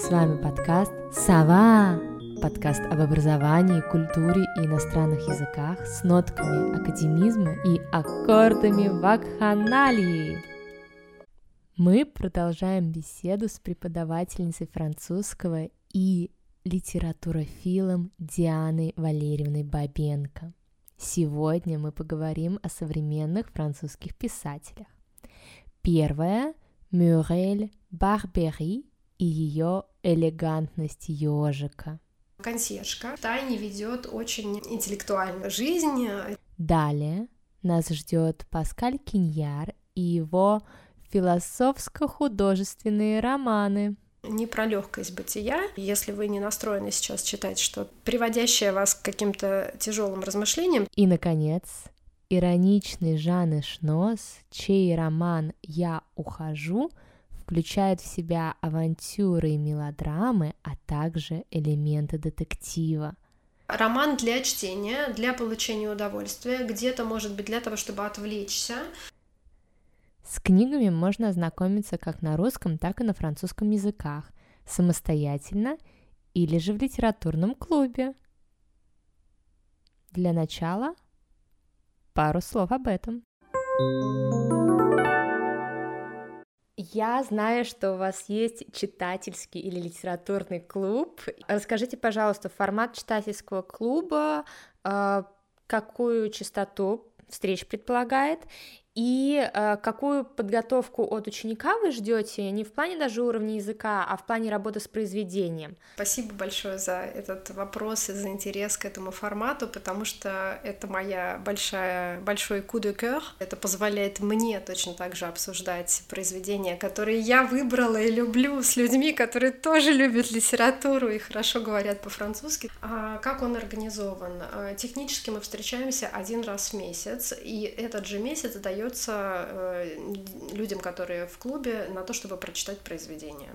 с вами подкаст «Сова!» Подкаст об образовании, культуре и иностранных языках с нотками академизма и аккордами вакханалии. Мы продолжаем беседу с преподавательницей французского и литературофилом Дианой Валерьевной Бабенко. Сегодня мы поговорим о современных французских писателях. Первая – Мюрель Барбери и ее элегантность ежика. Консьержка тайне ведет очень интеллектуальную жизнь. Далее нас ждет Паскаль Киньяр и его философско-художественные романы – не про легкость бытия. Если вы не настроены сейчас читать что-то, приводящее вас к каким-то тяжелым размышлениям. И, наконец, ироничный Жан Эшнос, чей роман «Я ухожу» включает в себя авантюры и мелодрамы, а также элементы детектива. Роман для чтения, для получения удовольствия, где-то, может быть, для того, чтобы отвлечься. С книгами можно ознакомиться как на русском, так и на французском языках, самостоятельно или же в литературном клубе. Для начала пару слов об этом. Я знаю, что у вас есть читательский или литературный клуб. Расскажите, пожалуйста, формат читательского клуба, а, какую частоту встреч предполагает и э, какую подготовку от ученика вы ждете не в плане даже уровня языка, а в плане работы с произведением? Спасибо большое за этот вопрос и за интерес к этому формату, потому что это моя большая, большой coup de coeur. Это позволяет мне точно так же обсуждать произведения, которые я выбрала и люблю с людьми, которые тоже любят литературу и хорошо говорят по-французски. А как он организован? А, технически мы встречаемся один раз в месяц, и этот же месяц дает дается э, людям, которые в клубе, на то, чтобы прочитать произведение.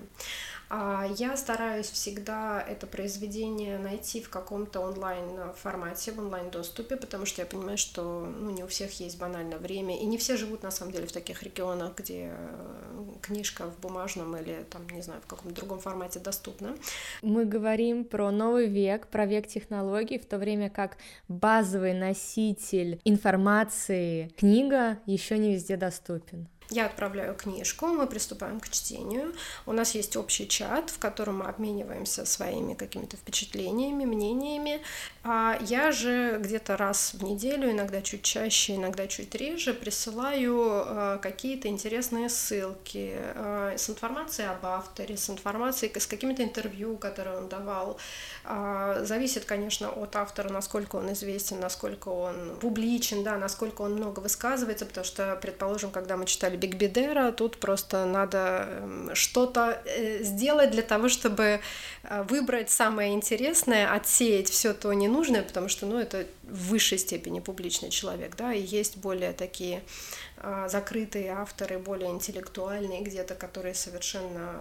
А я стараюсь всегда это произведение найти в каком-то онлайн формате, в онлайн доступе, потому что я понимаю, что ну, не у всех есть банально время, и не все живут на самом деле в таких регионах, где э, книжка в бумажном или там, не знаю, в каком-то другом формате доступна. Мы говорим про новый век, про век технологий, в то время как базовый носитель информации, книга еще не везде доступен. Я отправляю книжку, мы приступаем к чтению. У нас есть общий чат, в котором мы обмениваемся своими какими-то впечатлениями, мнениями. А я же где-то раз в неделю, иногда чуть чаще, иногда чуть реже, присылаю э, какие-то интересные ссылки э, с информацией об авторе, с информацией, с какими-то интервью, которые он давал. Э, зависит, конечно, от автора, насколько он известен, насколько он публичен, да, насколько он много высказывается, потому что, предположим, когда мы читали Бег Бегбедера, тут просто надо эм, что-то э, сделать для того, чтобы э, выбрать самое интересное, отсеять все то ненужное, потому что, ну, это в высшей степени публичный человек, да, и есть более такие э, закрытые авторы, более интеллектуальные где-то, которые совершенно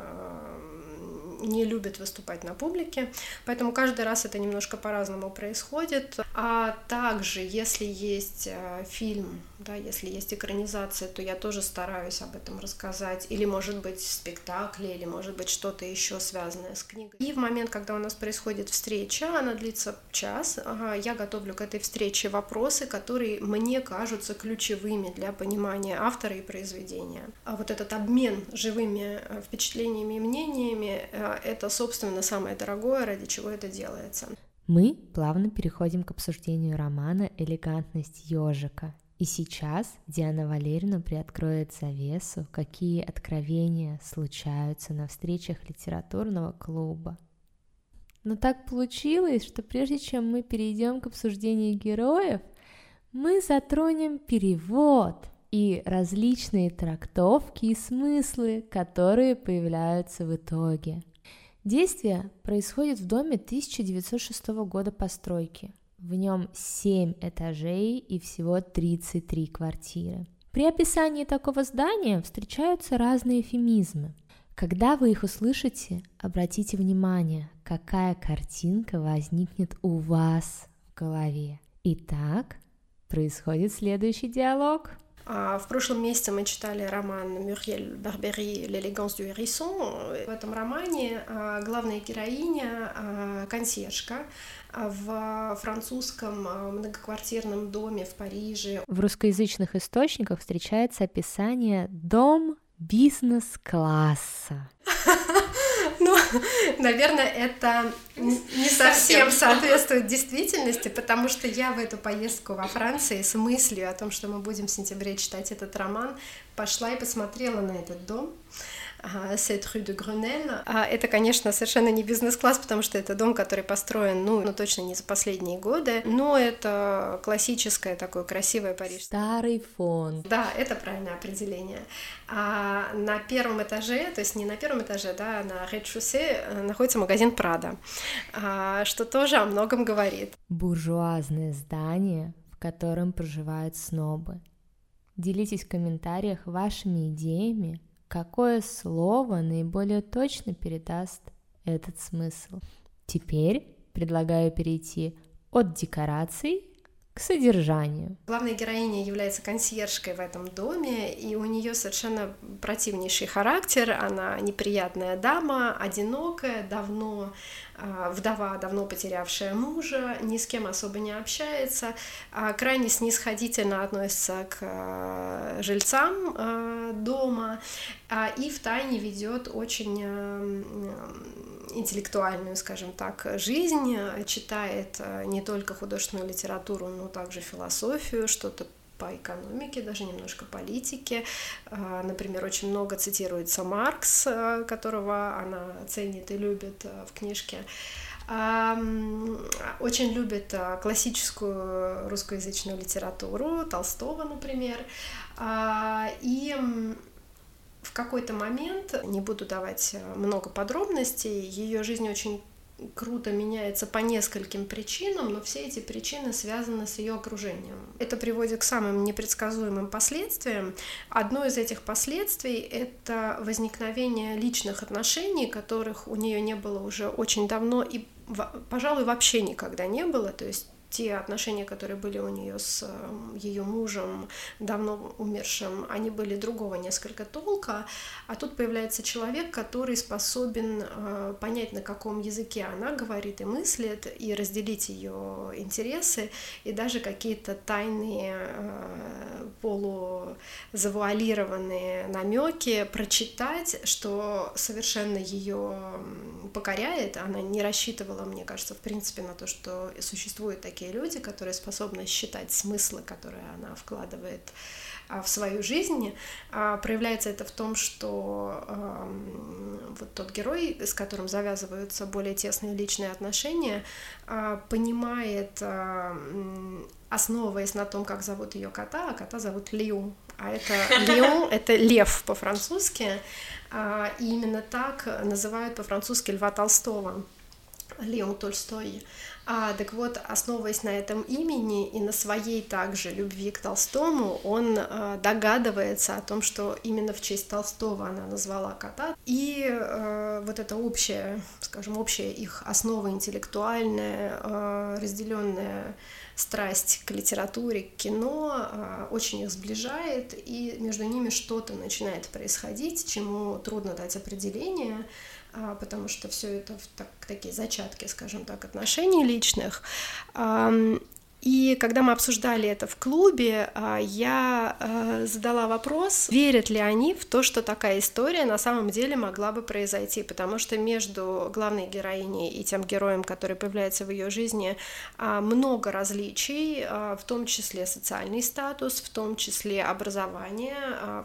не любят выступать на публике, поэтому каждый раз это немножко по-разному происходит. А также, если есть э, фильм, да, если есть экранизация, то я тоже стараюсь об этом рассказать, или может быть спектакли, или может быть что-то еще связанное с книгой. И в момент, когда у нас происходит встреча, она длится час, я готовлю к этой встрече вопросы, которые мне кажутся ключевыми для понимания автора и произведения. А вот этот обмен живыми э, впечатлениями и мнениями э, это, собственно, самое дорогое, ради чего это делается. Мы плавно переходим к обсуждению романа «Элегантность ежика». И сейчас Диана Валерьевна приоткроет завесу, какие откровения случаются на встречах литературного клуба. Но так получилось, что прежде чем мы перейдем к обсуждению героев, мы затронем перевод и различные трактовки и смыслы, которые появляются в итоге – Действие происходит в доме 1906 года постройки. В нем 7 этажей и всего 33 квартиры. При описании такого здания встречаются разные эфемизмы. Когда вы их услышите, обратите внимание, какая картинка возникнет у вас в голове. Итак, происходит следующий диалог. А в прошлом месяце мы читали роман Мюрьель Барбери «L'élégance du hérisson». В этом романе а, главная героиня а, — консьержка в французском многоквартирном доме в Париже. В русскоязычных источниках встречается описание «дом бизнес-класса». Ну, наверное, это не совсем соответствует действительности, потому что я в эту поездку во Франции с мыслью о том, что мы будем в сентябре читать этот роман, пошла и посмотрела на этот дом. Cette rue de Grenelle. Это, конечно, совершенно не бизнес-класс, потому что это дом, который построен, ну, ну, точно не за последние годы, но это классическое такое красивое Париж. Старый фонд. Да, это правильное определение. А на первом этаже, то есть не на первом этаже, да, а на рейд-шоссе э, находится магазин Прада, а, что тоже о многом говорит. Буржуазное здание, в котором проживают снобы. Делитесь в комментариях вашими идеями какое слово наиболее точно передаст этот смысл. Теперь предлагаю перейти от декораций к содержанию. Главная героиня является консьержкой в этом доме, и у нее совершенно противнейший характер. Она неприятная дама, одинокая, давно вдова, давно потерявшая мужа, ни с кем особо не общается, а крайне снисходительно относится к а, жильцам а, дома и в тайне ведет очень интеллектуальную, скажем так, жизнь, читает не только художественную литературу, но также философию, что-то по экономике, даже немножко политике. А, например, очень много цитируется Маркс, а, которого она ценит и любит а, в книжке. Очень любит классическую русскоязычную литературу, Толстого, например. И в какой-то момент, не буду давать много подробностей, ее жизнь очень круто меняется по нескольким причинам, но все эти причины связаны с ее окружением. Это приводит к самым непредсказуемым последствиям. Одно из этих последствий — это возникновение личных отношений, которых у нее не было уже очень давно и, пожалуй, вообще никогда не было. То есть те отношения, которые были у нее с эм, ее мужем, давно умершим, они были другого несколько толка, а тут появляется человек, который способен э, понять, на каком языке она говорит и мыслит, и разделить ее интересы, и даже какие-то тайные э, полузавуалированные намеки прочитать, что совершенно ее покоряет. Она не рассчитывала, мне кажется, в принципе, на то, что существуют такие такие люди, которые способны считать смыслы, которые она вкладывает а, в свою жизнь. А, проявляется это в том, что вот тот герой, с которым завязываются более тесные личные отношения, а, понимает, основываясь на том, как зовут ее кота, а кота зовут Лиу. А это Лион, это лев по-французски, и именно так называют по-французски Льва Толстого. Леон Толстой. А, так вот, основываясь на этом имени и на своей также любви к Толстому, он а, догадывается о том, что именно в честь Толстого она назвала кота. И а, вот эта общая, скажем, общая их основа интеллектуальная, а, разделенная страсть к литературе, к кино а, очень их сближает, и между ними что-то начинает происходить, чему трудно дать определение. А, потому что все это в так, такие зачатки, скажем так, отношений личных. И когда мы обсуждали это в клубе, а, я а, задала вопрос, верят ли они в то, что такая история на самом деле могла бы произойти, потому что между главной героиней и тем героем, который появляется в ее жизни, а, много различий, в том числе социальный статус, в том числе образование,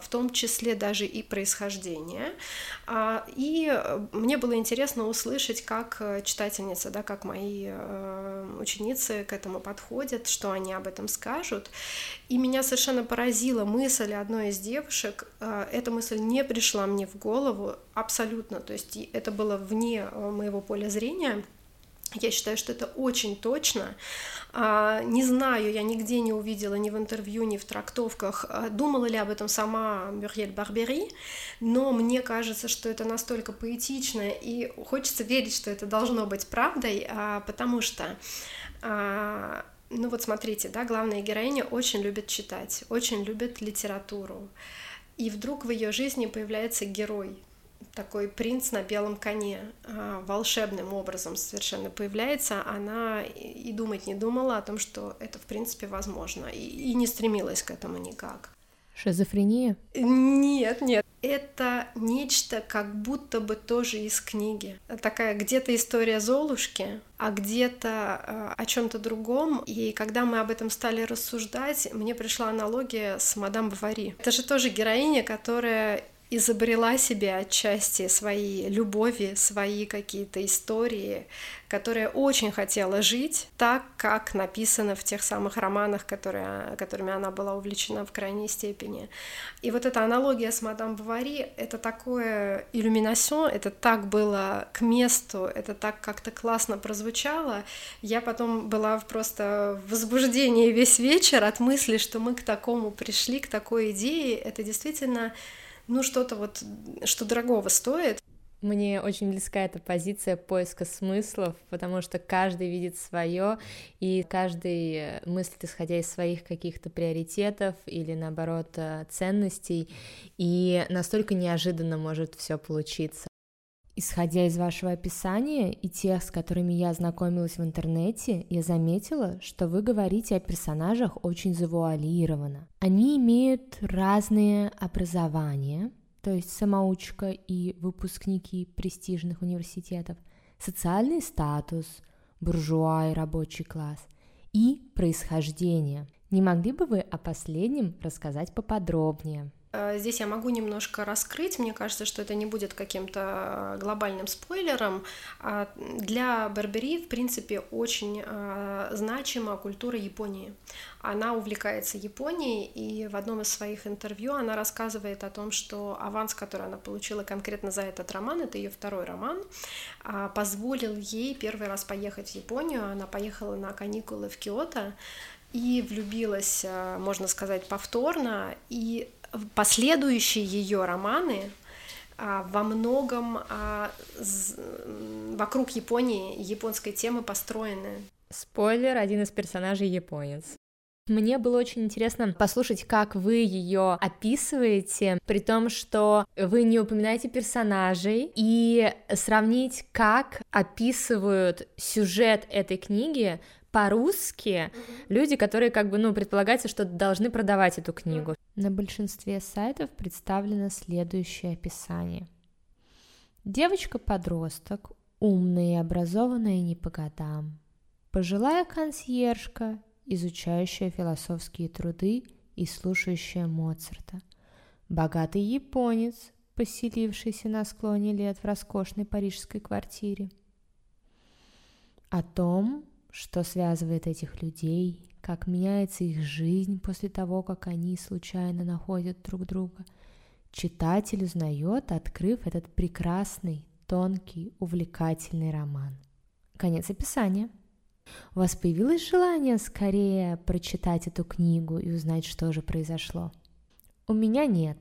в том числе даже и происхождение. И мне было интересно услышать, как читательница, да, как мои ученицы к этому подходят, увидят, что они об этом скажут. И меня совершенно поразила мысль одной из девушек. Э, эта мысль не пришла мне в голову абсолютно, то есть это было вне э, моего поля зрения. Я считаю, что это очень точно. А, не знаю, я нигде не увидела ни в интервью, ни в трактовках, а, думала ли об этом сама Мюрьель Барбери, но мне кажется, что это настолько поэтично, и хочется верить, что это должно быть правдой, а, потому что ну вот смотрите, да, главная героиня очень любит читать, очень любит литературу. И вдруг в ее жизни появляется герой, такой принц на белом коне, а, волшебным образом совершенно появляется, она и думать не думала о том, что это в принципе возможно, и, не стремилась к этому никак. Шизофрения? Нет, нет. Это нечто как будто бы тоже из книги. Такая где-то история Золушки, а где-то э, о чем-то другом. И когда мы об этом стали рассуждать, мне пришла аналогия с мадам Бавари. Это же тоже героиня, которая изобрела себе отчасти свои любови, свои какие-то истории, которая очень хотела жить так, как написано в тех самых романах, которые, которыми она была увлечена в крайней степени. И вот эта аналогия с мадам Бавари — это такое иллюминацион, это так было к месту, это так как-то классно прозвучало. Я потом была просто в возбуждении весь вечер от мысли, что мы к такому пришли, к такой идее. Это действительно ну, что-то вот, что дорогого стоит. Мне очень близка эта позиция поиска смыслов, потому что каждый видит свое, и каждый э, мыслит, исходя из своих каких-то приоритетов или, наоборот, э, ценностей, и настолько неожиданно может все получиться. Исходя из вашего описания и тех, с которыми я ознакомилась в интернете, я заметила, что вы говорите о персонажах очень завуалированно. Они имеют разные образования, то есть самоучка и выпускники престижных университетов, социальный статус, буржуа и рабочий класс и происхождение. Не могли бы вы о последнем рассказать поподробнее? Э, здесь я могу немножко раскрыть, мне кажется, что это не будет каким-то глобальным спойлером. А для Барбери, в принципе, очень э, значима культура Японии. Она увлекается Японией, и в одном из своих интервью она рассказывает о том, что аванс, который она получила конкретно за этот роман, это ее второй роман, а, позволил ей первый раз поехать в Японию. Она поехала на каникулы в Киото и влюбилась, э, можно сказать, повторно, и последующие ее романы а, во многом а, вокруг Японии, японской темы построены. Спойлер, один из персонажей японец. Мне было очень интересно послушать, как вы ее описываете, при том, что вы не упоминаете персонажей, и сравнить, как описывают сюжет этой книги по-русски mm-hmm. люди, которые как бы, ну, предполагается, что должны продавать эту книгу. На большинстве сайтов представлено следующее описание. Девочка-подросток, умная и образованная не по годам, пожилая консьержка, изучающая философские труды и слушающая Моцарта, богатый японец, поселившийся на склоне лет в роскошной парижской квартире. О том, что связывает этих людей, как меняется их жизнь после того, как они случайно находят друг друга. Читатель узнает, открыв этот прекрасный, тонкий, увлекательный роман. Конец описания. У вас появилось желание скорее прочитать эту книгу и узнать, что же произошло? У меня нет,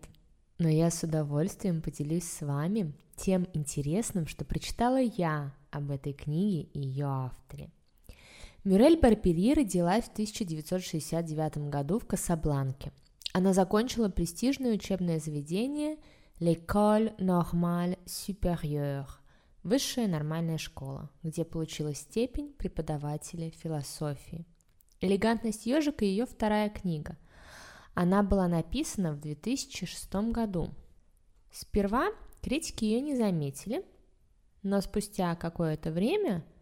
но я с удовольствием поделюсь с вами тем интересным, что прочитала я об этой книге и ее авторе – Мюрель Барпери родилась в 1969 году в Касабланке. Она закончила престижное учебное заведение L'École Normale Supérieure – высшая нормальная школа, где получила степень преподавателя философии. «Элегантность ежика» – ее вторая книга. Она была написана в 2006 году. Сперва критики ее не заметили, но спустя какое-то время –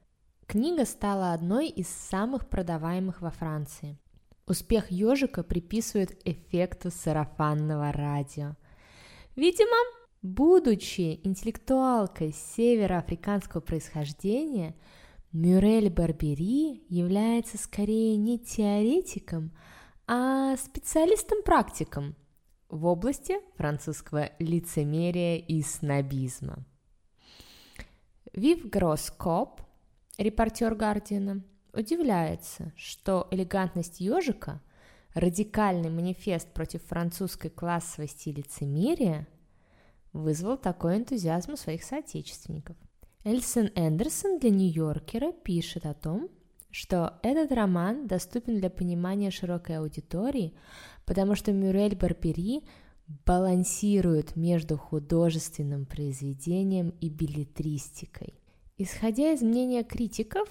Книга стала одной из самых продаваемых во Франции. Успех ежика приписывают эффекту сарафанного радио. Видимо, будучи интеллектуалкой североафриканского происхождения, Мюрель Барбери является скорее не теоретиком, а специалистом-практиком в области французского лицемерия и снобизма. Вив Гроскоп Репортер Гардиана удивляется, что элегантность ежика, радикальный манифест против французской классовости и лицемерия, вызвал такой энтузиазм у своих соотечественников. Эльсон Эндерсон для Нью-Йоркера пишет о том, что этот роман доступен для понимания широкой аудитории, потому что Мюрель Барпери балансирует между художественным произведением и билетристикой. Исходя из мнения критиков,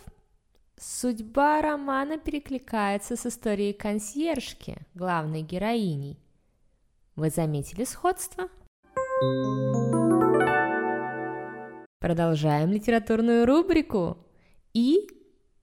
судьба романа перекликается с историей консьержки, главной героиней. Вы заметили сходство? Продолжаем литературную рубрику и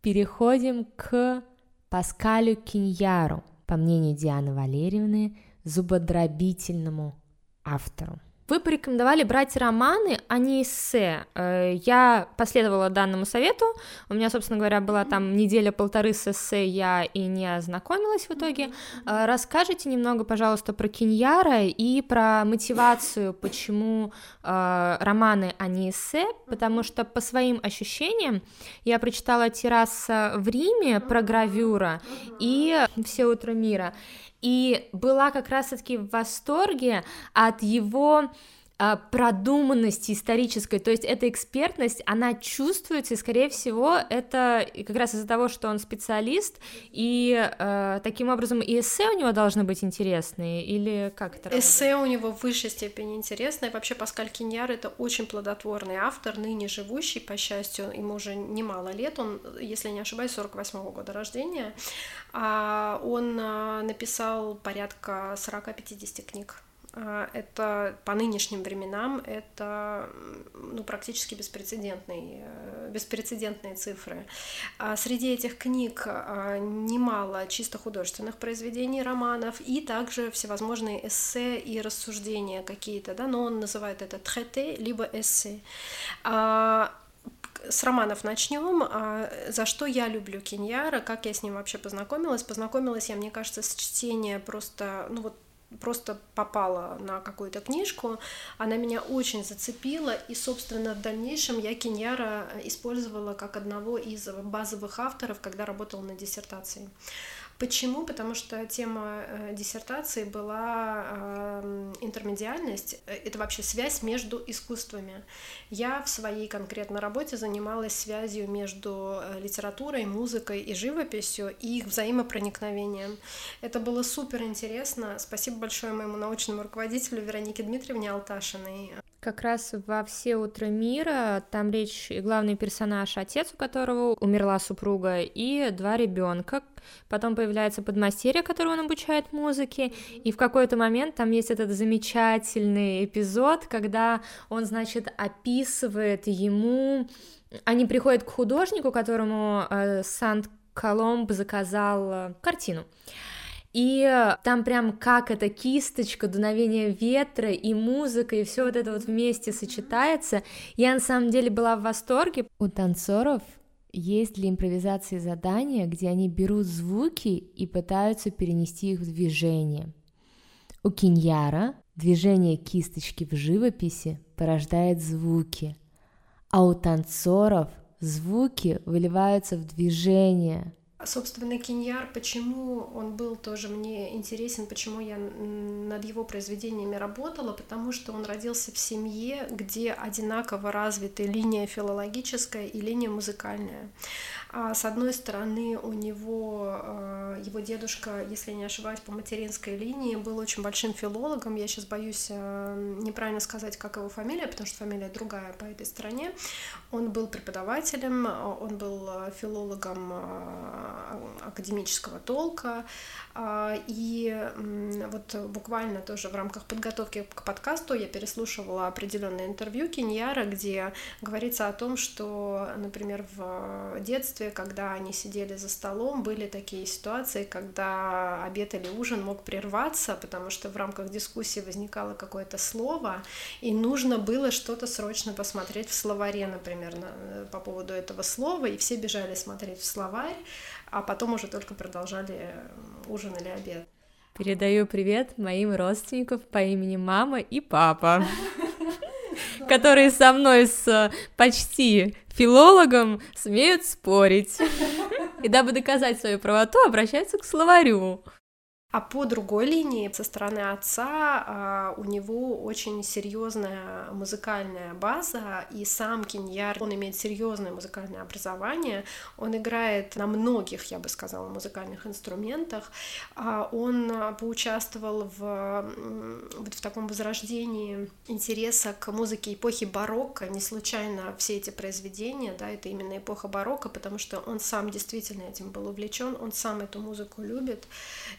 переходим к Паскалю Киньяру, по мнению Дианы Валерьевны, зубодробительному автору. Вы порекомендовали брать романы, а не эссе. Э, я последовала данному совету. У меня, собственно говоря, была там неделя-полторы с эссе, я и не ознакомилась в итоге. Э, расскажите немного, пожалуйста, про Киньяра и про мотивацию, почему э, романы, а не эссе, потому что по своим ощущениям я прочитала «Терраса в Риме» про гравюра и «Все утро мира», и была как раз-таки в восторге от его продуманности исторической, то есть эта экспертность, она чувствуется, и, скорее всего, это как раз из-за того, что он специалист, и э, таким образом и эссе у него должны быть интересные, или как это Эссе работает? у него в высшей степени интересное, вообще Паскаль Киньяр — это очень плодотворный автор, ныне живущий, по счастью, ему уже немало лет, он, если не ошибаюсь, 48 -го года рождения, а он а, написал порядка 40-50 книг. а, это по нынешним временам это ну, практически беспрецедентные, э, беспрецедентные цифры. А среди этих книг а, немало чисто художественных произведений, романов, и также всевозможные эссе и рассуждения какие-то, да, но он называет это трете, либо эссе с романов начнем. За что я люблю Киньяра, как я с ним вообще познакомилась? Познакомилась я, мне кажется, с чтения просто, ну вот просто попала на какую-то книжку, она меня очень зацепила, и, собственно, в дальнейшем я Киньяра использовала как одного из базовых авторов, когда работала на диссертации. Почему? Потому что тема э, диссертации была э, интермедиальность, э, это вообще связь между искусствами. Я в своей конкретной работе занималась связью между литературой, музыкой и живописью и их взаимопроникновением. Это было супер интересно. Спасибо большое моему научному руководителю Веронике Дмитриевне Алташиной как раз во «Все утро мира» там речь, главный персонаж, отец, у которого умерла супруга, и два ребенка. Потом появляется подмастерье, которого он обучает музыке, и в какой-то момент там есть этот замечательный эпизод, когда он, значит, описывает ему... Они приходят к художнику, которому э, Сант-Коломб заказал э, картину. И там прям как эта кисточка, дуновение ветра и музыка, и все вот это вот вместе сочетается. Я на самом деле была в восторге. У танцоров есть для импровизации задания, где они берут звуки и пытаются перенести их в движение. У киньяра движение кисточки в живописи порождает звуки, а у танцоров звуки выливаются в движение – Собственно, Киньяр, почему он был тоже мне интересен, почему я над его произведениями работала, потому что он родился в семье, где одинаково развиты линия филологическая и линия музыкальная. А с одной стороны, у него, э, его дедушка, если не ошибаюсь, по материнской линии был очень большим филологом. Я сейчас боюсь э, неправильно сказать, как его фамилия, потому что фамилия другая по этой стране. Он был преподавателем, он был филологом э, академического толка. И вот буквально тоже в рамках подготовки к подкасту я переслушивала определенное интервью Киньяра, где говорится о том, что, например, в детстве детстве, когда они сидели за столом, были такие ситуации, когда обед или ужин мог прерваться, потому что в рамках дискуссии возникало какое-то слово, и нужно было что-то срочно посмотреть в словаре, например, на, э, по поводу этого слова, и все бежали смотреть в словарь, а потом уже только продолжали э, ужин или обед. Передаю привет моим родственникам по имени мама и папа. которые со мной с э, почти филологом смеют спорить. И дабы доказать свою правоту, обращаются к словарю. А по другой линии, со стороны отца, а, у него очень серьезная музыкальная база, и сам Киньяр, он имеет серьезное музыкальное образование, он играет на многих, я бы сказала, музыкальных инструментах, а он поучаствовал в, вот в таком возрождении интереса к музыке эпохи барокко, не случайно все эти произведения, да, это именно эпоха барокко, потому что он сам действительно этим был увлечен, он сам эту музыку любит,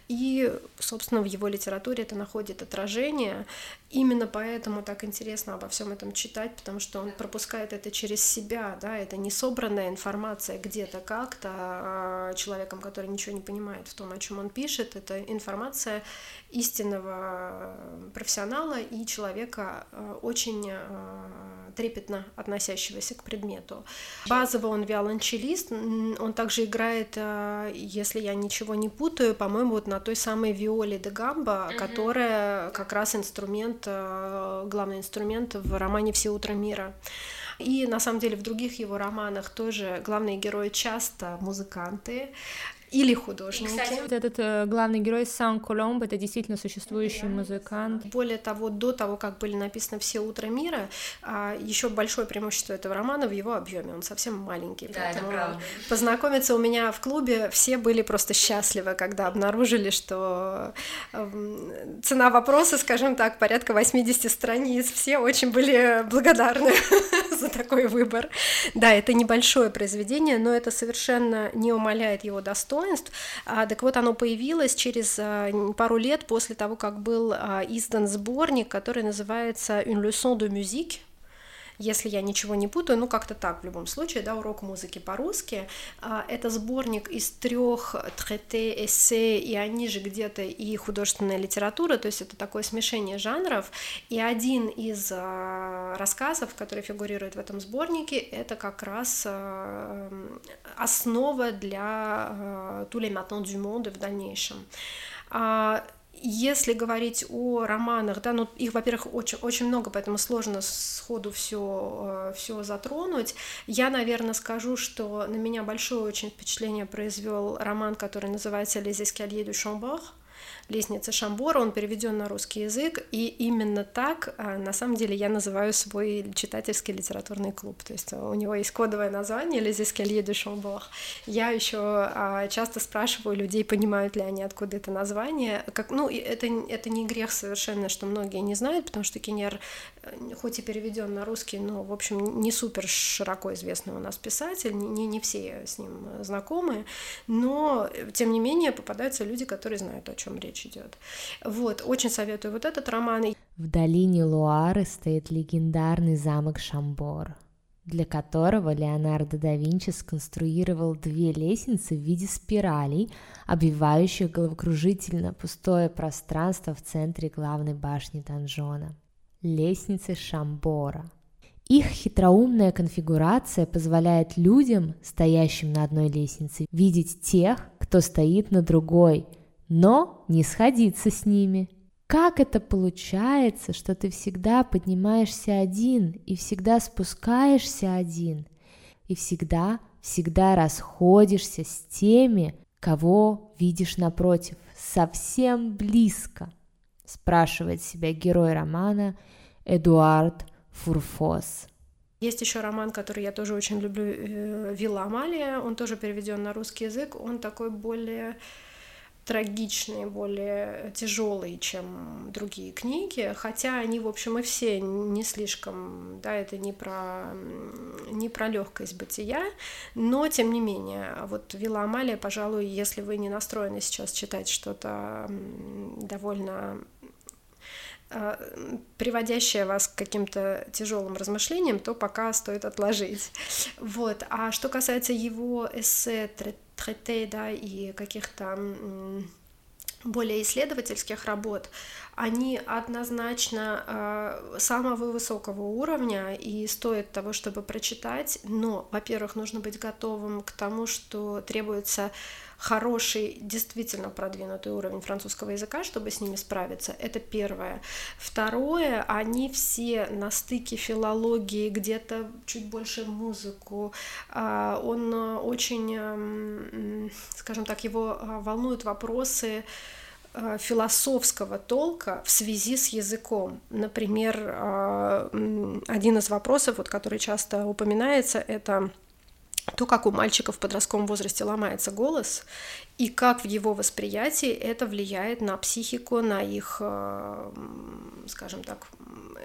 и собственно, в его литературе это находит отражение. Именно поэтому так интересно обо всем этом читать, потому что он пропускает это через себя, да, это не собранная информация где-то как-то а человеком, который ничего не понимает в том, о чем он пишет, это информация истинного профессионала и человека а, очень а, трепетно относящегося к предмету. Базово он виолончелист, он также играет, если я ничего не путаю, по-моему, вот на той самой виоле де гамба, mm-hmm. которая как раз инструмент, э, главный инструмент в романе «Все утро мира». И на самом деле в других его романах тоже главные герои часто музыканты или художники. И, кстати, вот этот э, главный герой Сан Коломб это действительно существующий музыкант. Более того, до того, как были написаны все утро мира, а, еще большое преимущество этого романа в его объеме. Он совсем маленький. Да, это правда. Познакомиться у меня в клубе все были просто счастливы, когда обнаружили, что э, цена вопроса, скажем так, порядка 80 страниц. Все очень были благодарны за такой выбор. Да, это небольшое произведение, но это совершенно не умаляет его достоинства достоинств. А, так вот, оно появилось через а, пару лет после того, как был а, издан сборник, который называется «Une leçon de musique», если я ничего не путаю, ну как-то так в любом случае, да, урок музыки по-русски. А, это сборник из трех трете, эссе, и они же где-то и художественная литература, то есть это такое смешение жанров. И один из а, рассказов, который фигурирует в этом сборнике, это как раз а, основа для Tous les matins du в дальнейшем. Если говорить о романах, да, ну их, во-первых, очень, очень много, поэтому сложно сходу все, э, все затронуть. Я, наверное, скажу, что на меня большое очень впечатление произвел роман, который называется «Les escaliers du Chambord», лестница Шамбора, он переведен на русский язык, и именно так, а, на самом деле, я называю свой читательский литературный клуб, то есть у него есть кодовое название «Les escaliers de Chambord». Я еще а, часто спрашиваю людей, понимают ли они, откуда это название, как, ну, это, это не грех совершенно, что многие не знают, потому что Кинер, э, хоть и переведен на русский, но, в общем, не супер широко известный у нас писатель, не, не все с ним знакомы, но, тем не менее, попадаются люди, которые знают, о чем речь речь идет. Вот, очень советую вот этот роман. В долине Луары стоит легендарный замок Шамбор, для которого Леонардо да Винчи сконструировал две лестницы в виде спиралей, обвивающих головокружительно пустое пространство в центре главной башни донжона. Лестницы Шамбора. Их хитроумная конфигурация позволяет людям, стоящим на одной лестнице, видеть тех, кто стоит на другой – но не сходиться с ними. Как это получается, что ты всегда поднимаешься один и всегда спускаешься один, и всегда, всегда расходишься с теми, кого видишь напротив, совсем близко? Спрашивает себя герой романа Эдуард Фурфос. Есть еще роман, который я тоже очень люблю, э, Вилла Амалия, он тоже переведен на русский язык, он такой более трагичные, более тяжелые, чем другие книги, хотя они, в общем, и все не слишком, да, это не про, не про легкость бытия, но, тем не менее, вот Вилла Амалия, пожалуй, если вы не настроены сейчас читать что-то довольно приводящее вас к каким-то тяжелым размышлениям, то пока стоит отложить. Вот. А что касается его эссе трете, да, и каких-то более исследовательских работ, они однозначно э, самого высокого уровня и стоят того, чтобы прочитать. Но, во-первых, нужно быть готовым к тому, что требуется хороший, действительно продвинутый уровень французского языка, чтобы с ними справиться. Это первое. Второе, они все на стыке филологии, где-то чуть больше музыку. А, он очень, скажем так, его а, волнуют вопросы э, философского толка в связи с языком. Например, э, один из вопросов, вот, который часто упоминается, это то, как у мальчиков в подростковом возрасте ломается голос, и как в его восприятии это влияет на психику, на их, э, скажем так,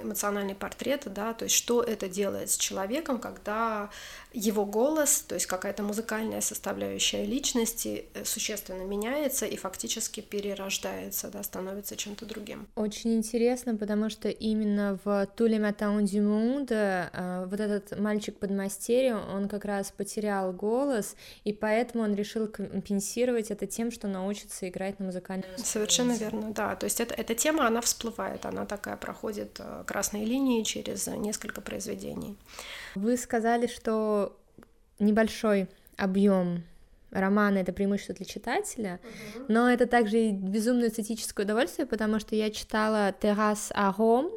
эмоциональный портрет, да, то есть что это делает с человеком, когда его голос, то есть какая-то музыкальная составляющая личности э, существенно меняется и фактически перерождается, да, становится чем-то другим. Очень интересно, потому что именно в Матаун du Monde э, вот этот мальчик под мастерью, он как раз потерял голос, и поэтому он решил компенсировать это тем, что научится играть на музыкальном Совершенно верно, да, то есть это, эта тема, она всплывает, она такая проходит э, красной линии через несколько произведений. Вы сказали, что небольшой объем романа это преимущество для читателя, uh-huh. но это также и безумное эстетическое удовольствие, потому что я читала «Террас Аром»,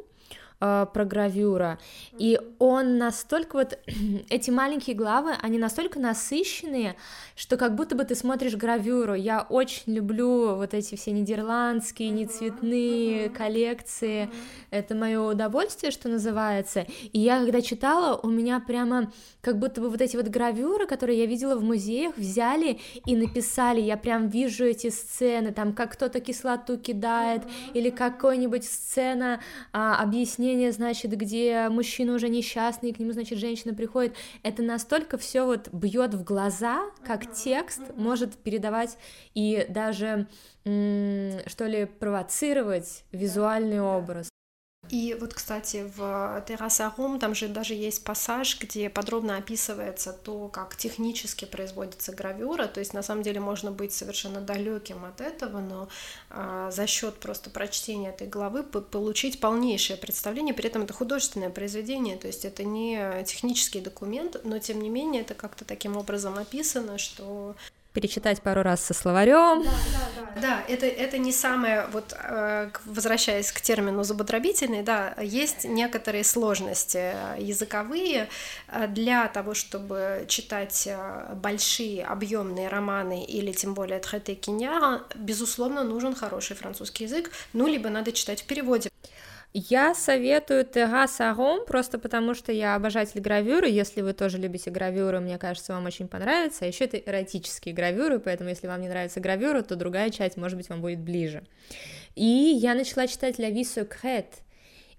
э, про гравюра. И он настолько вот эти маленькие главы, они настолько насыщенные, что как будто бы ты смотришь гравюру. Я очень люблю вот эти все нидерландские, нецветные коллекции. Это мое удовольствие, что называется. И я когда читала, у меня прямо как будто бы вот эти вот гравюры, которые я видела в музеях, взяли и написали. Я прям вижу эти сцены, там как кто-то кислоту кидает, или какой-нибудь сцена а, объяснения, значит, где мужчина уже несчастный, и к нему, значит, женщина приходит. Это настолько все вот бьет в глаза, как текст может передавать и даже что ли провоцировать визуальный образ. И вот, кстати, в Терраса Рум там же даже есть пассаж, где подробно описывается то, как технически производится гравюра. То есть, на самом деле, можно быть совершенно далеким от этого, но а, за счет просто прочтения этой главы получить полнейшее представление. При этом это художественное произведение, то есть это не технический документ, но тем не менее это как-то таким образом описано, что перечитать пару раз со словарем. Да, да, да. да это, это не самое, вот э, возвращаясь к термину зубодробительный, да, есть некоторые сложности языковые э, для того, чтобы читать э, большие объемные романы или тем более трете киньяра, безусловно, нужен хороший французский язык, ну, либо надо читать в переводе. Я советую Тега Саром, просто потому что я обожатель гравюры. Если вы тоже любите гравюры, мне кажется, вам очень понравится. А еще это эротические гравюры, поэтому если вам не нравится гравюра, то другая часть, может быть, вам будет ближе. И я начала читать «La vie secrète»,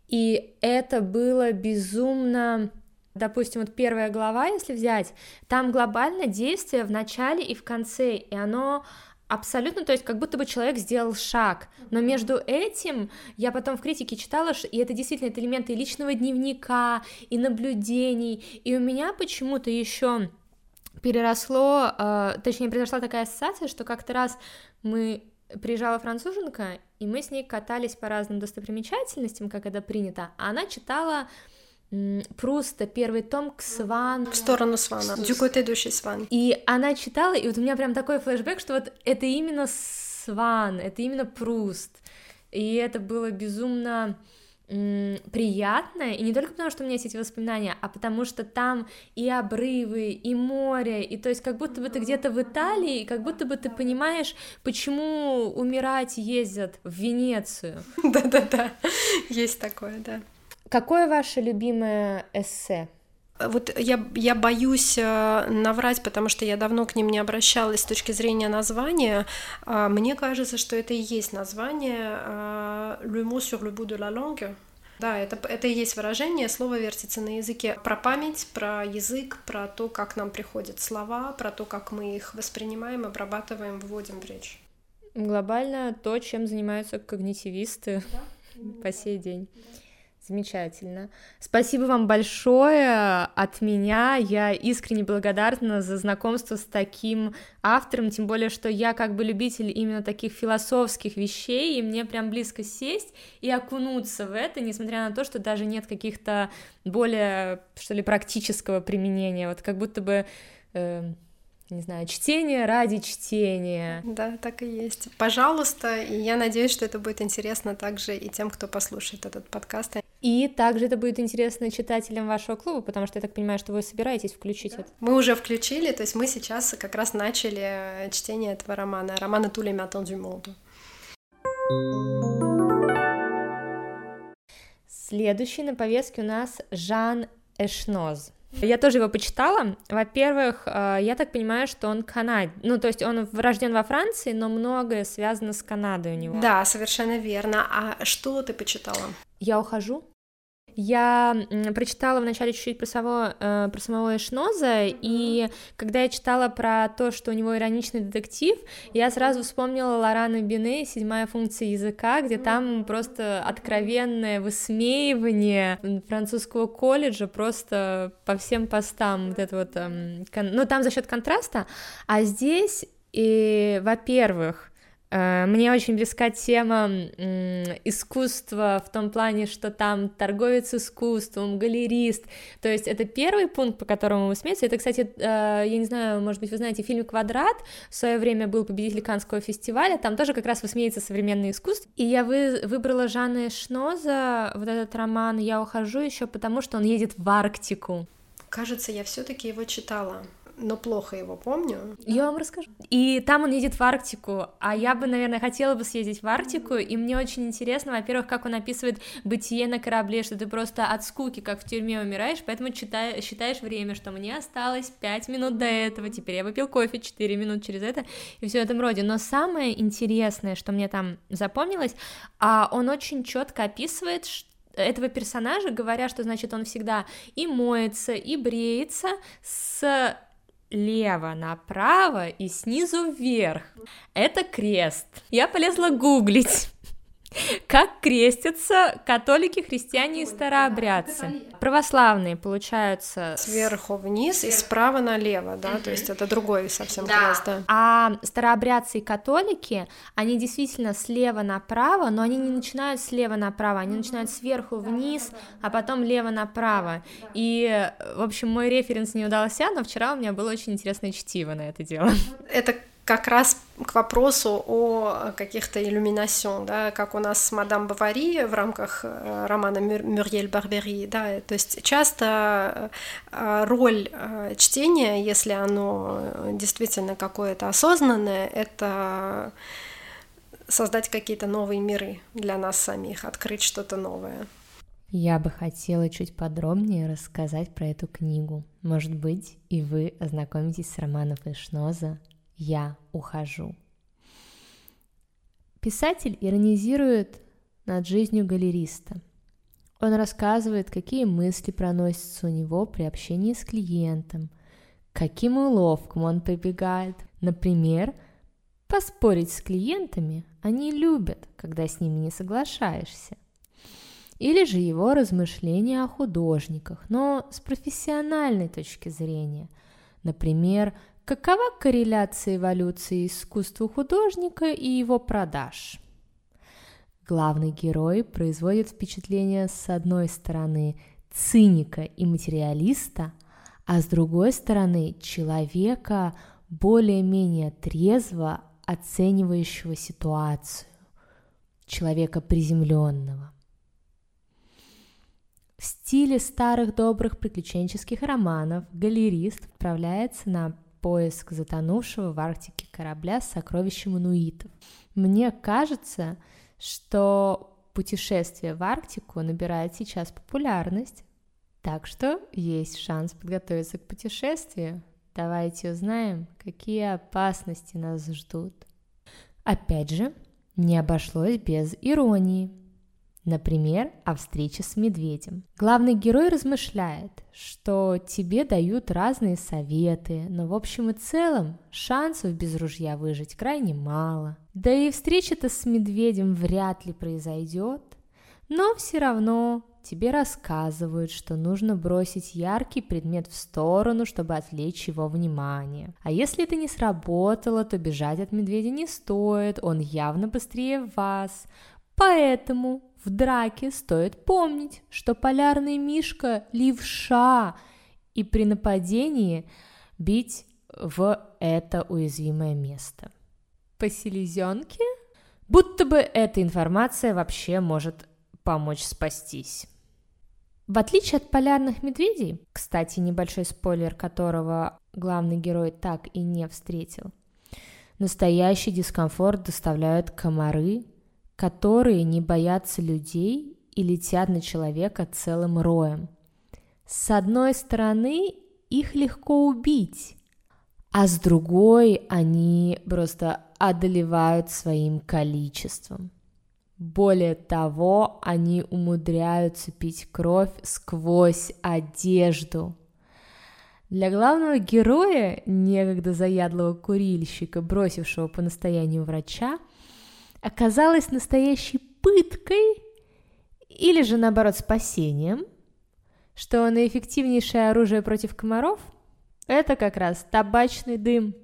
и это было безумно допустим, вот первая глава, если взять, там глобально действие в начале и в конце, и оно Абсолютно, то есть как будто бы человек сделал шаг, но между этим я потом в критике читала, и это действительно это элементы и личного дневника, и наблюдений, и у меня почему-то еще переросло, э, точнее произошла такая ассоциация, что как-то раз мы приезжала француженка, и мы с ней катались по разным достопримечательностям, как это принято, а она читала Пруста, первый том к Сван. В сторону Свана, дюкот идущий Сван. И она читала, и вот у меня прям такой флешбэк, что вот это именно Сван, это именно Пруст. И это было безумно приятно, и не только потому, что у меня есть эти воспоминания, а потому что там и обрывы, и море, и то есть как будто бы ты где-то в Италии, и как будто бы ты понимаешь, почему умирать ездят в Венецию. Да-да-да, есть такое, да. Какое ваше любимое эссе? Вот я, я боюсь э, наврать, потому что я давно к ним не обращалась с точки зрения названия. А, мне кажется, что это и есть название э, «Le mot sur le bout de la langue». Да, это, это и есть выражение, слово вертится на языке. Про память, про язык, про то, как нам приходят слова, про то, как мы их воспринимаем, обрабатываем, вводим в речь. Глобально то, чем занимаются когнитивисты да? по сей день. Да. Замечательно. Спасибо вам большое от меня. Я искренне благодарна за знакомство с таким автором, тем более, что я как бы любитель именно таких философских вещей, и мне прям близко сесть и окунуться в это, несмотря на то, что даже нет каких-то более, что ли, практического применения. Вот как будто бы... Э, не знаю, чтение ради чтения. Да, так и есть. Пожалуйста, и я надеюсь, что это будет интересно также и тем, кто послушает этот подкаст. И также это будет интересно читателям вашего клуба, потому что я так понимаю, что вы собираетесь включить да. это. Мы уже включили, то есть мы сейчас как раз начали чтение этого романа, романа «Tous les matins du monde». Следующий на повестке у нас Жан Эшноз. Я тоже его почитала. Во-первых, э, я так понимаю, что он канад, ну то есть он рожден во Франции, но многое связано с Канадой у него. Да, совершенно верно. А что ты почитала? Я ухожу. Я прочитала вначале чуть-чуть про самого, э, про самого Эшноза, и когда я читала про то, что у него ироничный детектив, я сразу вспомнила Лорана Бине «Седьмая функция языка», где там просто откровенное высмеивание французского колледжа просто по всем постам, вот это вот, эм, ну там за счет контраста, а здесь, и, во-первых, мне очень близка тема искусства в том плане, что там торговец искусством, галерист, то есть это первый пункт, по которому вы смеетесь. Это, кстати, э, я не знаю, может быть, вы знаете, в фильме «Квадрат» в свое время был победитель Каннского фестиваля, там тоже как раз высмеется современное искусство, и я вы, выбрала Жанна Шноза, вот этот роман «Я ухожу» еще потому, что он едет в Арктику. Кажется, я все-таки его читала но плохо его помню. Я вам расскажу. И там он едет в Арктику, а я бы, наверное, хотела бы съездить в Арктику, и мне очень интересно, во-первых, как он описывает бытие на корабле, что ты просто от скуки, как в тюрьме, умираешь, поэтому читай, считаешь время, что мне осталось 5 минут до этого, теперь я выпил кофе 4 минут через это, и все в этом роде. Но самое интересное, что мне там запомнилось, а он очень четко описывает, что этого персонажа, говоря, что, значит, он всегда и моется, и бреется с лево направо и снизу вверх. Это крест. Я полезла гуглить. Как крестятся католики, христиане и старообрядцы? Православные, получаются... Сверху вниз и справа налево, да, то есть это другой совсем да. крест, да. А старообрядцы и католики, они действительно слева направо, но они не начинают слева направо, они начинают сверху вниз, а потом лево направо. И, в общем, мой референс не удался, но вчера у меня было очень интересное чтиво на это дело. Это как раз к вопросу о каких-то иллюминацион, да, как у нас с мадам Бавари в рамках э, романа Мюрьель Барбери, да, то есть часто э, роль э, чтения, если оно действительно какое-то осознанное, это создать какие-то новые миры для нас самих, открыть что-то новое. Я бы хотела чуть подробнее рассказать про эту книгу. Может быть, и вы ознакомитесь с романом Эшноза я ухожу. Писатель иронизирует над жизнью галериста. Он рассказывает, какие мысли проносятся у него при общении с клиентом, каким уловкам он прибегает. Например, поспорить с клиентами они любят, когда с ними не соглашаешься. Или же его размышления о художниках, но с профессиональной точки зрения. Например, Какова корреляция эволюции искусства художника и его продаж? Главный герой производит впечатление с одной стороны циника и материалиста, а с другой стороны человека более-менее трезво оценивающего ситуацию, человека приземленного. В стиле старых добрых приключенческих романов галерист отправляется на поиск затонувшего в Арктике корабля с сокровищем инуитов. Мне кажется, что путешествие в Арктику набирает сейчас популярность, так что есть шанс подготовиться к путешествию. Давайте узнаем, какие опасности нас ждут. Опять же, не обошлось без иронии. Например, о встрече с медведем. Главный герой размышляет, что тебе дают разные советы, но в общем и целом шансов без ружья выжить крайне мало. Да и встреча-то с медведем вряд ли произойдет, но все равно тебе рассказывают, что нужно бросить яркий предмет в сторону, чтобы отвлечь его внимание. А если это не сработало, то бежать от медведя не стоит, он явно быстрее вас. Поэтому в драке стоит помнить, что полярный мишка – левша, и при нападении бить в это уязвимое место. По селезенке? Будто бы эта информация вообще может помочь спастись. В отличие от полярных медведей, кстати, небольшой спойлер которого главный герой так и не встретил, настоящий дискомфорт доставляют комары, которые не боятся людей и летят на человека целым роем. С одной стороны, их легко убить, а с другой они просто одолевают своим количеством. Более того, они умудряются пить кровь сквозь одежду. Для главного героя, некогда заядлого курильщика, бросившего по настоянию врача, оказалась настоящей пыткой или же, наоборот, спасением, что наэффективнейшее оружие против комаров – это как раз табачный дым.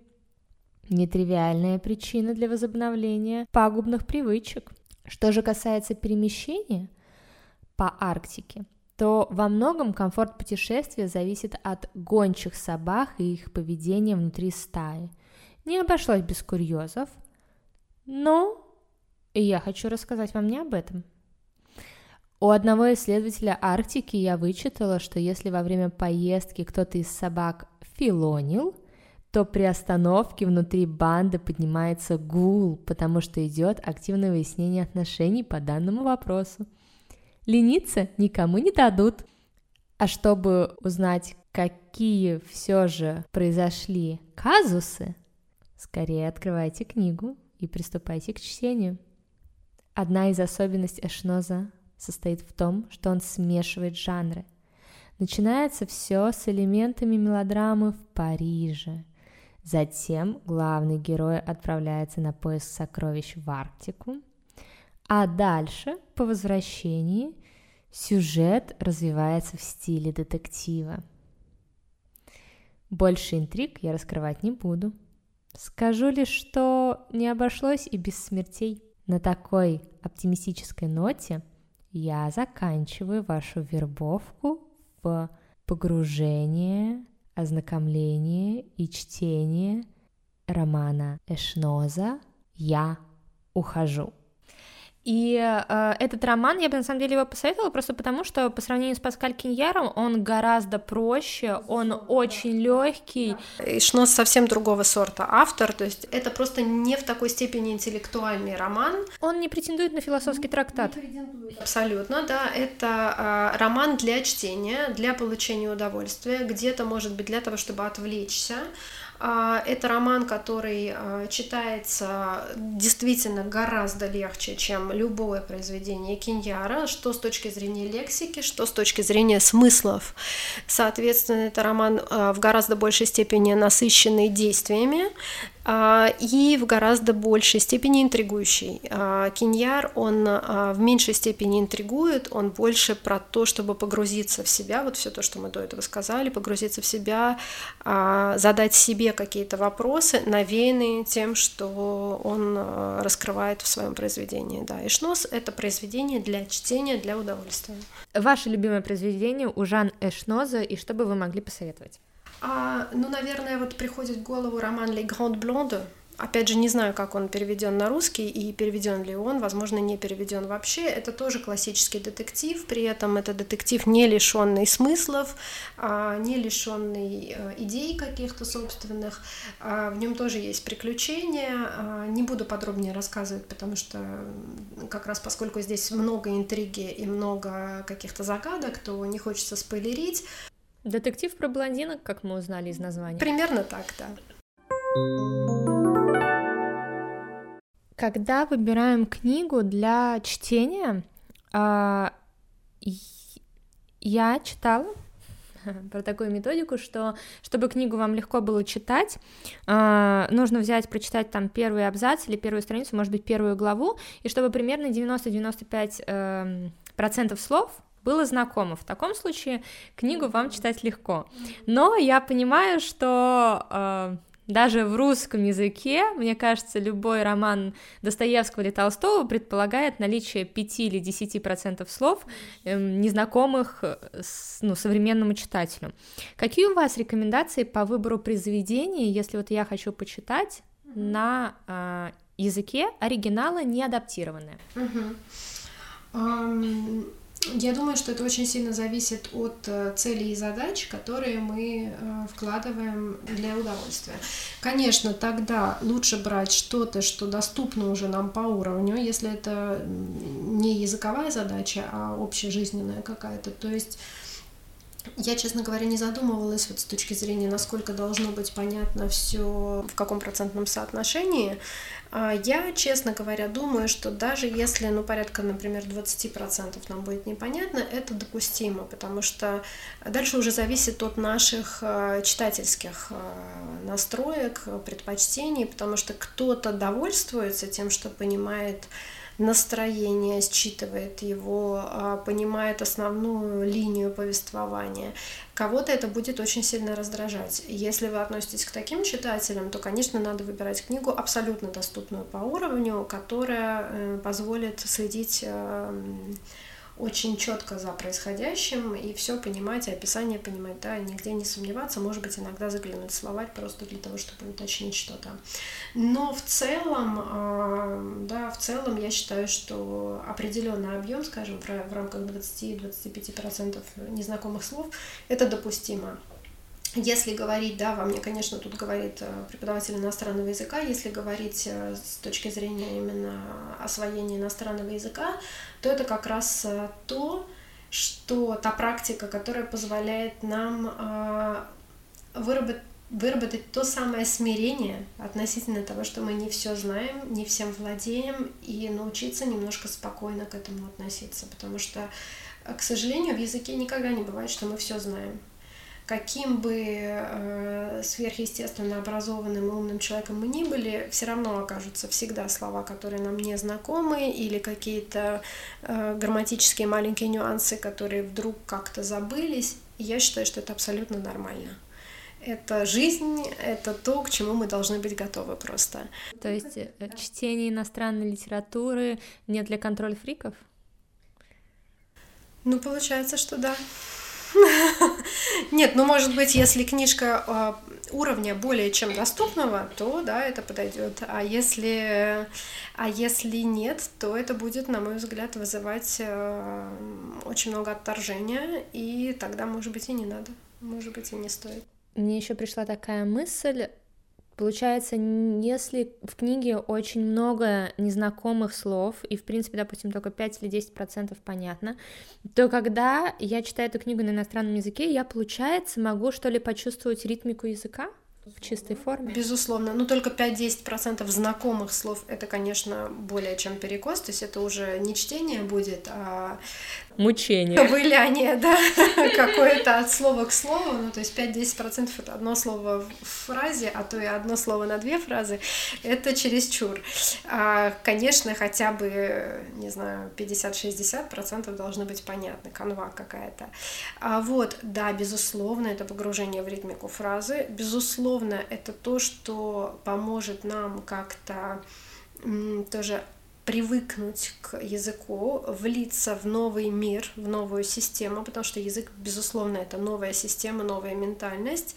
Нетривиальная причина для возобновления пагубных привычек. Что же касается перемещения по Арктике, то во многом комфорт путешествия зависит от гончих собак и их поведения внутри стаи. Не обошлось без курьезов, но я хочу рассказать вам не об этом. У одного исследователя Арктики я вычитала, что если во время поездки кто-то из собак филонил, то при остановке внутри банды поднимается гул, потому что идет активное выяснение отношений по данному вопросу. Лениться никому не дадут. А чтобы узнать, какие все же произошли казусы, скорее открывайте книгу и приступайте к чтению. Одна из особенностей Эшноза состоит в том, что он смешивает жанры. Начинается все с элементами мелодрамы в Париже. Затем главный герой отправляется на поиск сокровищ в Арктику. А дальше, по возвращении, сюжет развивается в стиле детектива. Больше интриг я раскрывать не буду. Скажу лишь, что не обошлось и без смертей. На такой оптимистической ноте я заканчиваю вашу вербовку в погружение, ознакомление и чтение романа Эшноза «Я ухожу». И э, этот роман, я бы на самом деле его посоветовала просто потому, что по сравнению с Паскаль Киньяром он гораздо проще, он очень легкий. И Шнос совсем другого сорта автор, то есть это просто не в такой степени интеллектуальный роман. Он не претендует на философский трактат. Абсолютно, да. Это э, роман для чтения, для получения удовольствия, где-то, может быть, для того, чтобы отвлечься. А, это роман, который а, читается действительно гораздо легче, чем любое произведение Киньяра, что с точки зрения лексики, что с точки зрения смыслов. Соответственно, это роман а, в гораздо большей степени насыщенный действиями, и в гораздо большей степени интригующий. А, Киньяр, он а, в меньшей степени интригует, он больше про то, чтобы погрузиться в себя, вот все то, что мы до этого сказали, погрузиться в себя, задать себе какие-то вопросы, навеянные тем, что он раскрывает в своем произведении. Да, Эшнос — это произведение для чтения, для удовольствия. Ваше любимое произведение у Жан Эшноза, и что бы вы могли посоветовать? А, ну, наверное, вот приходит в голову роман «Les Grandes Blondes», Опять же, не знаю, как он переведен на русский и переведен ли он, возможно, не переведен вообще. Это тоже классический детектив, при этом это детектив не лишенный смыслов, а не лишенный э, идей каких-то собственных. А в нем тоже есть приключения. А не буду подробнее рассказывать, потому что как раз поскольку здесь много интриги и много каких-то загадок, то не хочется спойлерить. Детектив про блондинок, как мы узнали из названия. Примерно так, да. Когда выбираем книгу для чтения, а, я читала про такую методику, что чтобы книгу вам легко было читать, а, нужно взять, прочитать там первый абзац или первую страницу, может быть, первую главу, и чтобы примерно 90-95% эм, процентов слов было знакомо. В таком случае книгу вам читать легко. Но я понимаю, что э, даже в русском языке, мне кажется, любой роман Достоевского или Толстого предполагает наличие 5 или 10% слов, э, незнакомых с, ну, современному читателю. Какие у вас рекомендации по выбору произведений, если вот я хочу почитать на э, языке оригинала не адаптированное? Um Я думаю, что это очень сильно зависит от э, целей и задач, которые мы э, вкладываем для удовольствия. Конечно, тогда лучше брать что-то, что доступно уже нам по уровню, если это не языковая задача, а общежизненная какая-то. То есть я, честно говоря, не задумывалась вот с точки зрения, насколько должно быть понятно все в каком процентном соотношении. А я, честно говоря, думаю, что даже если, ну, порядка, например, 20% нам будет непонятно, это допустимо, потому что дальше уже зависит от наших э, читательских э, настроек, предпочтений, потому что кто-то довольствуется тем, что понимает настроение, считывает его, а, понимает основную линию повествования. Кого-то это будет очень сильно раздражать. Если вы относитесь к таким читателям, то, конечно, надо выбирать книгу абсолютно доступную по уровню, которая э, позволит следить эм, очень четко за происходящим и все понимать, и описание понимать, да, нигде не сомневаться, может быть, иногда заглянуть в словарь просто для того, чтобы уточнить что-то. Но в целом, а, да, в целом я считаю, что определенный объем, скажем, в рамках 20-25% незнакомых слов, это допустимо. Если говорить, да, во мне, конечно, тут говорит э, преподаватель иностранного языка, если говорить э, с точки зрения именно освоения иностранного языка, то это как раз э, то, что та практика, которая позволяет нам выработать выработать то самое смирение относительно того, что мы не все знаем, не всем владеем, и научиться немножко спокойно к этому относиться, потому что, к сожалению, в языке никогда не бывает, что мы все знаем каким бы э, сверхъестественно образованным и умным человеком мы ни были, все равно окажутся всегда слова, которые нам не знакомы, или какие-то э, грамматические маленькие нюансы, которые вдруг как-то забылись. И я считаю, что это абсолютно нормально. Это жизнь, это то, к чему мы должны быть готовы просто. То есть э, чтение иностранной литературы не для контроль фриков? Ну, получается, что да. Нет, ну может быть, если книжка а, уровня более чем доступного, то да, это подойдет. А если, а если нет, то это будет, на мой взгляд, вызывать э, очень много отторжения, и тогда, может быть, и не надо, может быть, и не стоит. Мне еще пришла такая мысль, Получается, если в книге очень много незнакомых слов, и, в принципе, допустим, только 5 или 10 процентов понятно, то когда я читаю эту книгу на иностранном языке, я, получается, могу, что ли, почувствовать ритмику языка, в чистой форме? Безусловно. Ну, только 5-10% знакомых слов — это, конечно, более чем перекос, то есть это уже не чтение будет, а Мучение. Ковыляние, да, какое-то от слова к слову, ну, то есть 5-10% это одно слово в фразе, а то и одно слово на две фразы, это чересчур. А, конечно, хотя бы, не знаю, 50-60% должны быть понятны, канва какая-то. А вот, да, безусловно, это погружение в ритмику фразы, безусловно, это то, что поможет нам как-то тоже привыкнуть к языку, влиться в новый мир, в новую систему, потому что язык, безусловно, это новая система, новая ментальность.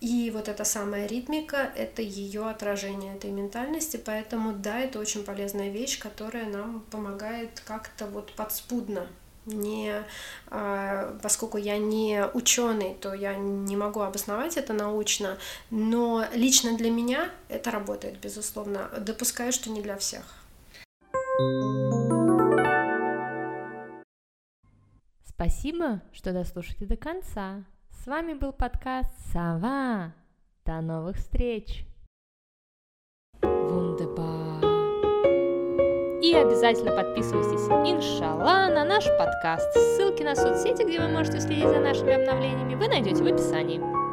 И вот эта самая ритмика — это ее отражение этой ментальности, поэтому да, это очень полезная вещь, которая нам помогает как-то вот подспудно не, а, поскольку я не ученый, то я не могу обосновать это научно, но лично для меня это работает, безусловно. Допускаю, что не для всех. Спасибо, что дослушали до конца. С вами был подкаст «Сова». До новых встреч! Вундеба! И обязательно подписывайтесь, иншалла, на наш подкаст. Ссылки на соцсети, где вы можете следить за нашими обновлениями, вы найдете в описании.